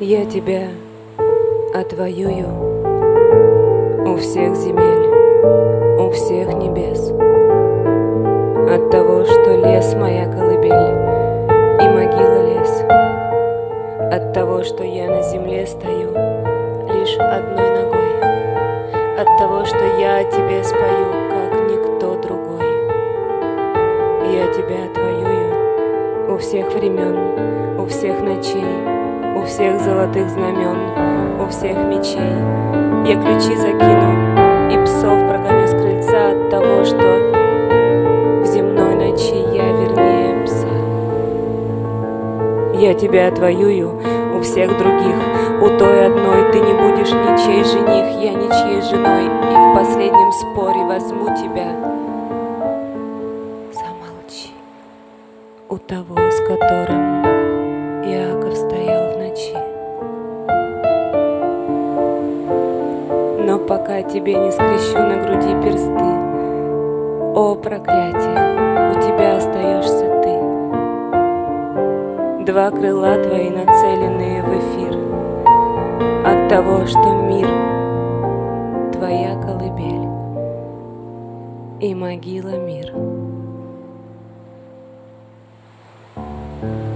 Я тебя отвоюю у всех земель, у всех небес. От того, что лес моя колыбель и могила лес. От того, что я на земле стою лишь одной ногой. От того, что я тебе спою, как никто другой. Я тебя отвоюю у всех времен, у всех ночей, у всех золотых знамен, у всех мечей. Я ключи закину и псов прогоню с крыльца от того, что в земной ночи я вернее пса. Я тебя отвоюю всех других, у той одной ты не будешь ничей жених, я ничьей женой, и в последнем споре возьму тебя. Замолчи у того, с которым Иаков стоял в ночи. Но пока тебе не скрещу на груди персты, О, проклятие, у тебя остаешься ты. Два крыла твои От того, что мир — твоя колыбель и могила мир. thank you